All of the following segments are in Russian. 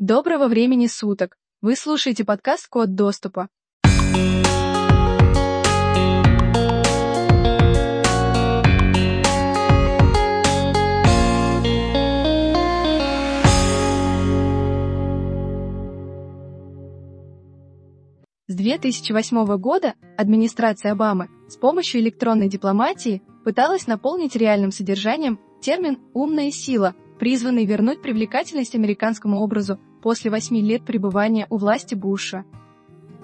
Доброго времени суток! Вы слушаете подкаст «Код доступа». С 2008 года администрация Обамы с помощью электронной дипломатии пыталась наполнить реальным содержанием термин «умная сила», призванный вернуть привлекательность американскому образу после восьми лет пребывания у власти Буша.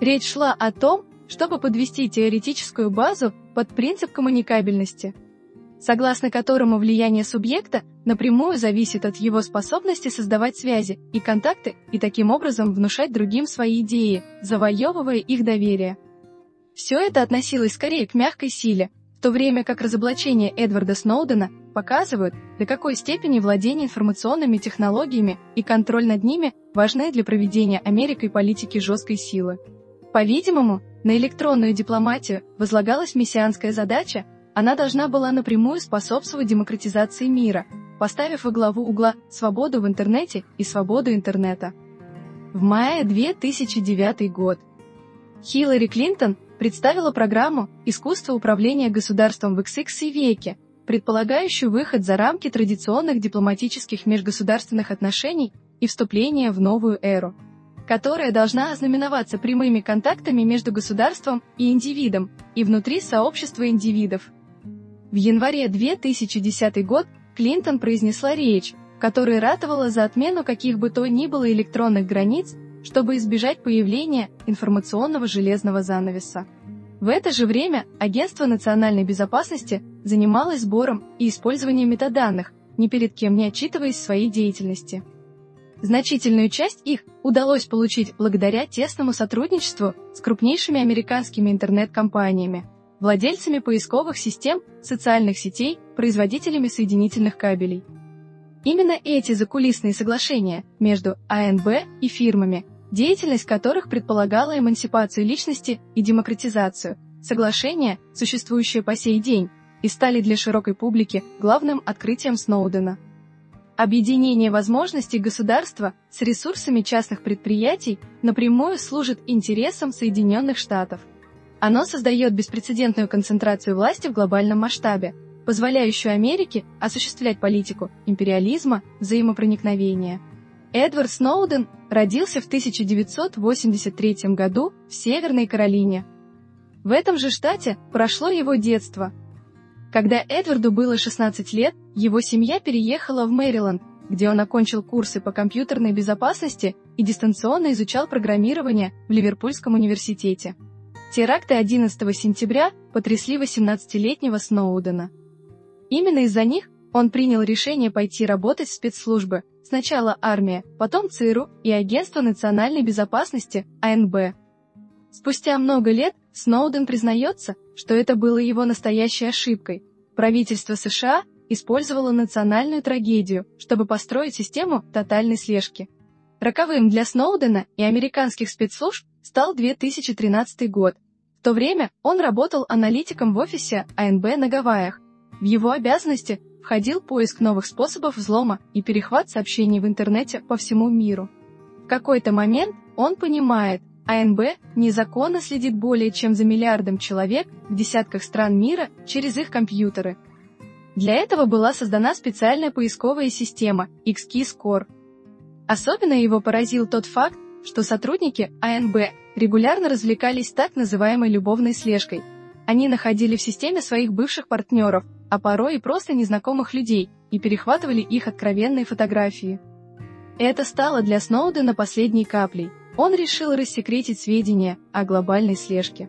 Речь шла о том, чтобы подвести теоретическую базу под принцип коммуникабельности, согласно которому влияние субъекта напрямую зависит от его способности создавать связи и контакты и таким образом внушать другим свои идеи, завоевывая их доверие. Все это относилось скорее к мягкой силе, в то время как разоблачение Эдварда Сноудена показывают, до какой степени владение информационными технологиями и контроль над ними важны для проведения Америкой политики жесткой силы. По-видимому, на электронную дипломатию возлагалась мессианская задача, она должна была напрямую способствовать демократизации мира, поставив во главу угла свободу в интернете и свободу интернета. В мае 2009 год Хиллари Клинтон представила программу «Искусство управления государством в XX веке», предполагающую выход за рамки традиционных дипломатических межгосударственных отношений и вступление в новую эру, которая должна ознаменоваться прямыми контактами между государством и индивидом и внутри сообщества индивидов. В январе 2010 год Клинтон произнесла речь, в которой ратовала за отмену каких бы то ни было электронных границ чтобы избежать появления информационного железного занавеса. В это же время Агентство национальной безопасности занималось сбором и использованием метаданных, ни перед кем не отчитываясь своей деятельности. Значительную часть их удалось получить благодаря тесному сотрудничеству с крупнейшими американскими интернет-компаниями, владельцами поисковых систем, социальных сетей, производителями соединительных кабелей. Именно эти закулисные соглашения между АНБ и фирмами деятельность которых предполагала эмансипацию личности и демократизацию, соглашения, существующие по сей день, и стали для широкой публики главным открытием Сноудена. Объединение возможностей государства с ресурсами частных предприятий напрямую служит интересам Соединенных Штатов. Оно создает беспрецедентную концентрацию власти в глобальном масштабе, позволяющую Америке осуществлять политику империализма, взаимопроникновения. Эдвард Сноуден родился в 1983 году в Северной Каролине. В этом же штате прошло его детство. Когда Эдварду было 16 лет, его семья переехала в Мэриленд, где он окончил курсы по компьютерной безопасности и дистанционно изучал программирование в Ливерпульском университете. Теракты 11 сентября потрясли 18-летнего Сноудена. Именно из-за них он принял решение пойти работать в спецслужбы – Сначала армия, потом ЦРУ и Агентство национальной безопасности АНБ. Спустя много лет Сноуден признается, что это было его настоящей ошибкой. Правительство США использовало национальную трагедию, чтобы построить систему тотальной слежки. Роковым для Сноудена и американских спецслужб стал 2013 год. В то время он работал аналитиком в офисе АНБ на Гавайях. В его обязанности входил поиск новых способов взлома и перехват сообщений в интернете по всему миру. В какой-то момент он понимает, АНБ незаконно следит более чем за миллиардом человек в десятках стран мира через их компьютеры. Для этого была создана специальная поисковая система XKeyscore. Особенно его поразил тот факт, что сотрудники АНБ регулярно развлекались так называемой любовной слежкой. Они находили в системе своих бывших партнеров, а порой и просто незнакомых людей, и перехватывали их откровенные фотографии. Это стало для Сноудена последней каплей. Он решил рассекретить сведения о глобальной слежке.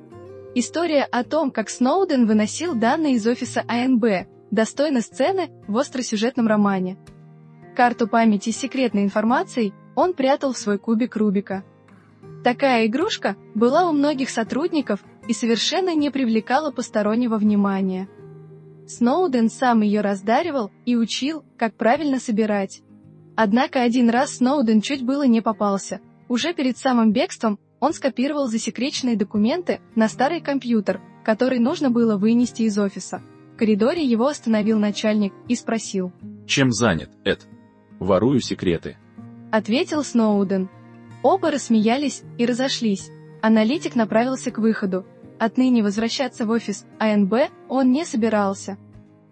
История о том, как Сноуден выносил данные из офиса АНБ, достойна сцены в остросюжетном романе. Карту памяти с секретной информацией он прятал в свой кубик Рубика. Такая игрушка была у многих сотрудников и совершенно не привлекала постороннего внимания. Сноуден сам ее раздаривал и учил, как правильно собирать. Однако один раз Сноуден чуть было не попался. Уже перед самым бегством он скопировал засекреченные документы на старый компьютер, который нужно было вынести из офиса. В коридоре его остановил начальник и спросил. «Чем занят, Эд?» «Ворую секреты». ответил Сноуден. Оба рассмеялись и разошлись. Аналитик направился к выходу. Отныне возвращаться в офис АНБ он не собирался.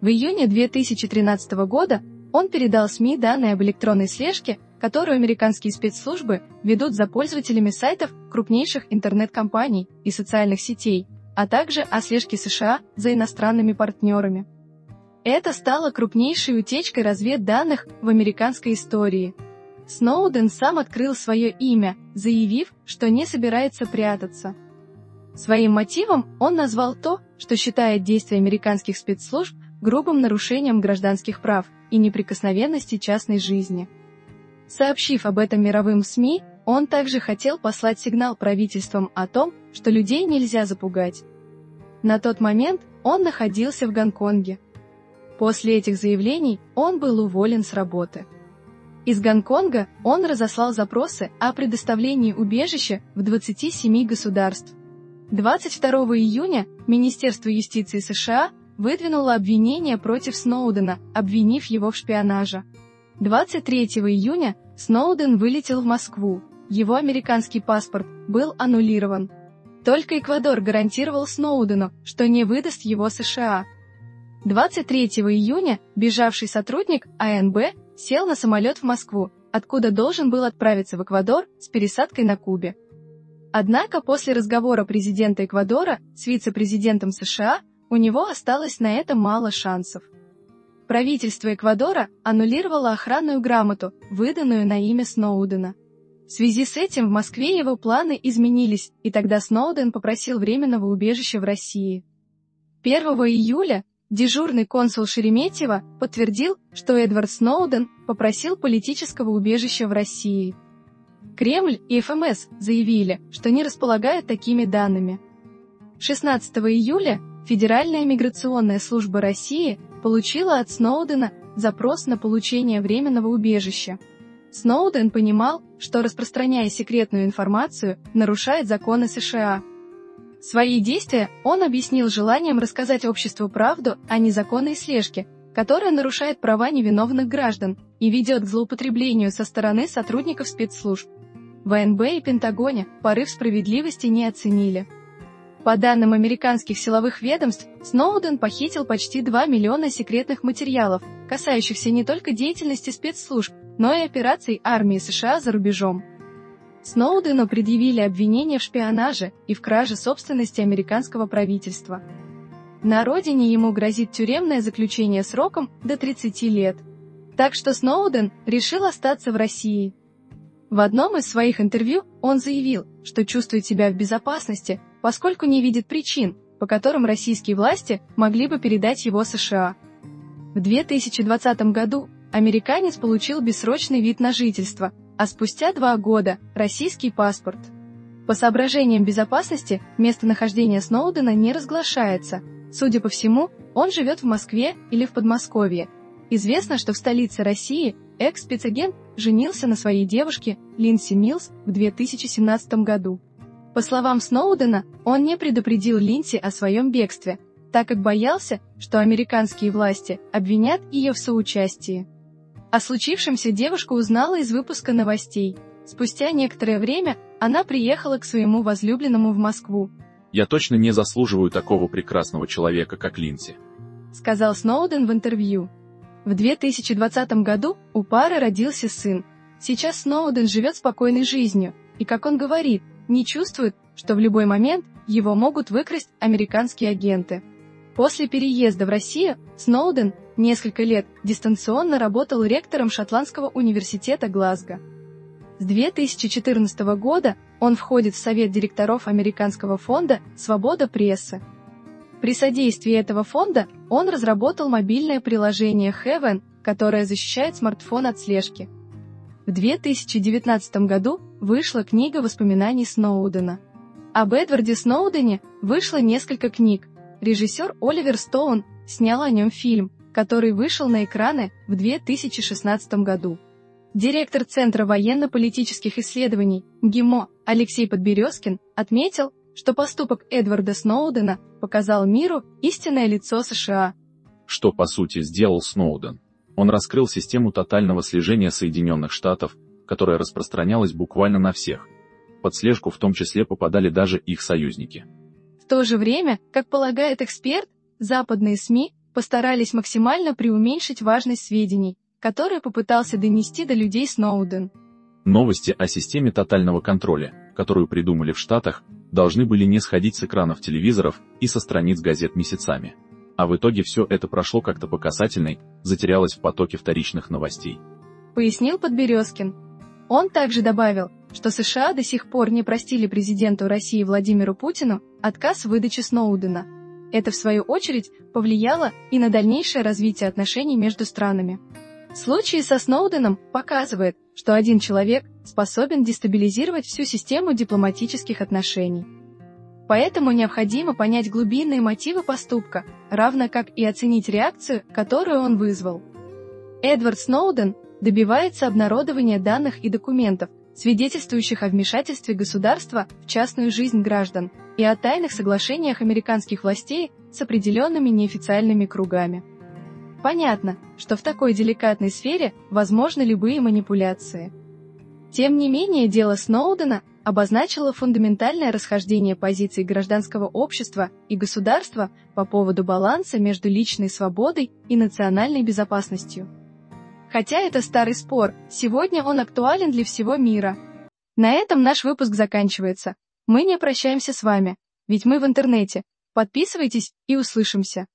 В июне 2013 года он передал СМИ данные об электронной слежке, которую американские спецслужбы ведут за пользователями сайтов крупнейших интернет-компаний и социальных сетей, а также о слежке США за иностранными партнерами. Это стало крупнейшей утечкой разведданных в американской истории. Сноуден сам открыл свое имя, заявив, что не собирается прятаться. Своим мотивом он назвал то, что считает действия американских спецслужб грубым нарушением гражданских прав и неприкосновенности частной жизни. Сообщив об этом мировым СМИ, он также хотел послать сигнал правительствам о том, что людей нельзя запугать. На тот момент он находился в Гонконге. После этих заявлений он был уволен с работы. Из Гонконга он разослал запросы о предоставлении убежища в 27 государств. 22 июня Министерство юстиции США выдвинуло обвинение против Сноудена, обвинив его в шпионаже. 23 июня Сноуден вылетел в Москву, его американский паспорт был аннулирован. Только Эквадор гарантировал Сноудену, что не выдаст его США. 23 июня бежавший сотрудник АНБ сел на самолет в Москву, откуда должен был отправиться в Эквадор с пересадкой на Кубе. Однако после разговора президента Эквадора с вице-президентом США у него осталось на это мало шансов. Правительство Эквадора аннулировало охранную грамоту, выданную на имя Сноудена. В связи с этим в Москве его планы изменились, и тогда Сноуден попросил временного убежища в России. 1 июля дежурный консул Шереметьево подтвердил, что Эдвард Сноуден попросил политического убежища в России. Кремль и ФМС заявили, что не располагают такими данными. 16 июля Федеральная миграционная служба России получила от Сноудена запрос на получение временного убежища. Сноуден понимал, что распространяя секретную информацию, нарушает законы США. Свои действия он объяснил желанием рассказать обществу правду о незаконной слежке, которая нарушает права невиновных граждан и ведет к злоупотреблению со стороны сотрудников спецслужб. В АНБ и Пентагоне порыв справедливости не оценили. По данным американских силовых ведомств, Сноуден похитил почти 2 миллиона секретных материалов, касающихся не только деятельности спецслужб, но и операций армии США за рубежом. Сноудену предъявили обвинения в шпионаже и в краже собственности американского правительства. На родине ему грозит тюремное заключение сроком до 30 лет. Так что Сноуден решил остаться в России. В одном из своих интервью он заявил, что чувствует себя в безопасности, поскольку не видит причин, по которым российские власти могли бы передать его США. В 2020 году американец получил бессрочный вид на жительство, а спустя два года – российский паспорт. По соображениям безопасности местонахождение Сноудена не разглашается. Судя по всему, он живет в Москве или в Подмосковье. Известно, что в столице России экс-спецагент женился на своей девушке Линси Милс в 2017 году. По словам Сноудена, он не предупредил Линси о своем бегстве, так как боялся, что американские власти обвинят ее в соучастии. О случившемся девушка узнала из выпуска новостей. Спустя некоторое время она приехала к своему возлюбленному в Москву. «Я точно не заслуживаю такого прекрасного человека, как Линси», сказал Сноуден в интервью. В 2020 году у пары родился сын. Сейчас Сноуден живет спокойной жизнью, и, как он говорит, не чувствует, что в любой момент его могут выкрасть американские агенты. После переезда в Россию Сноуден несколько лет дистанционно работал ректором Шотландского университета Глазго. С 2014 года он входит в совет директоров американского фонда «Свобода прессы». При содействии этого фонда он разработал мобильное приложение Heaven, которое защищает смартфон от слежки. В 2019 году вышла книга воспоминаний Сноудена. Об Эдварде Сноудене вышло несколько книг. Режиссер Оливер Стоун снял о нем фильм, который вышел на экраны в 2016 году. Директор Центра военно-политических исследований ГИМО Алексей Подберезкин отметил, что поступок Эдварда Сноудена показал миру истинное лицо США. Что по сути сделал Сноуден? Он раскрыл систему тотального слежения Соединенных Штатов, которая распространялась буквально на всех. Под слежку в том числе попадали даже их союзники. В то же время, как полагает эксперт, западные СМИ постарались максимально преуменьшить важность сведений, которые попытался донести до людей Сноуден. Новости о системе тотального контроля, которую придумали в Штатах, должны были не сходить с экранов телевизоров и со страниц газет месяцами. А в итоге все это прошло как-то по касательной, затерялось в потоке вторичных новостей. Пояснил Подберезкин. Он также добавил, что США до сих пор не простили президенту России Владимиру Путину отказ в выдаче Сноудена. Это, в свою очередь, повлияло и на дальнейшее развитие отношений между странами. Случай со Сноуденом показывает, что один человек способен дестабилизировать всю систему дипломатических отношений. Поэтому необходимо понять глубинные мотивы поступка, равно как и оценить реакцию, которую он вызвал. Эдвард Сноуден добивается обнародования данных и документов, свидетельствующих о вмешательстве государства в частную жизнь граждан и о тайных соглашениях американских властей с определенными неофициальными кругами. Понятно, что в такой деликатной сфере возможны любые манипуляции. Тем не менее, дело Сноудена обозначило фундаментальное расхождение позиций гражданского общества и государства по поводу баланса между личной свободой и национальной безопасностью. Хотя это старый спор, сегодня он актуален для всего мира. На этом наш выпуск заканчивается. Мы не прощаемся с вами, ведь мы в интернете. Подписывайтесь и услышимся.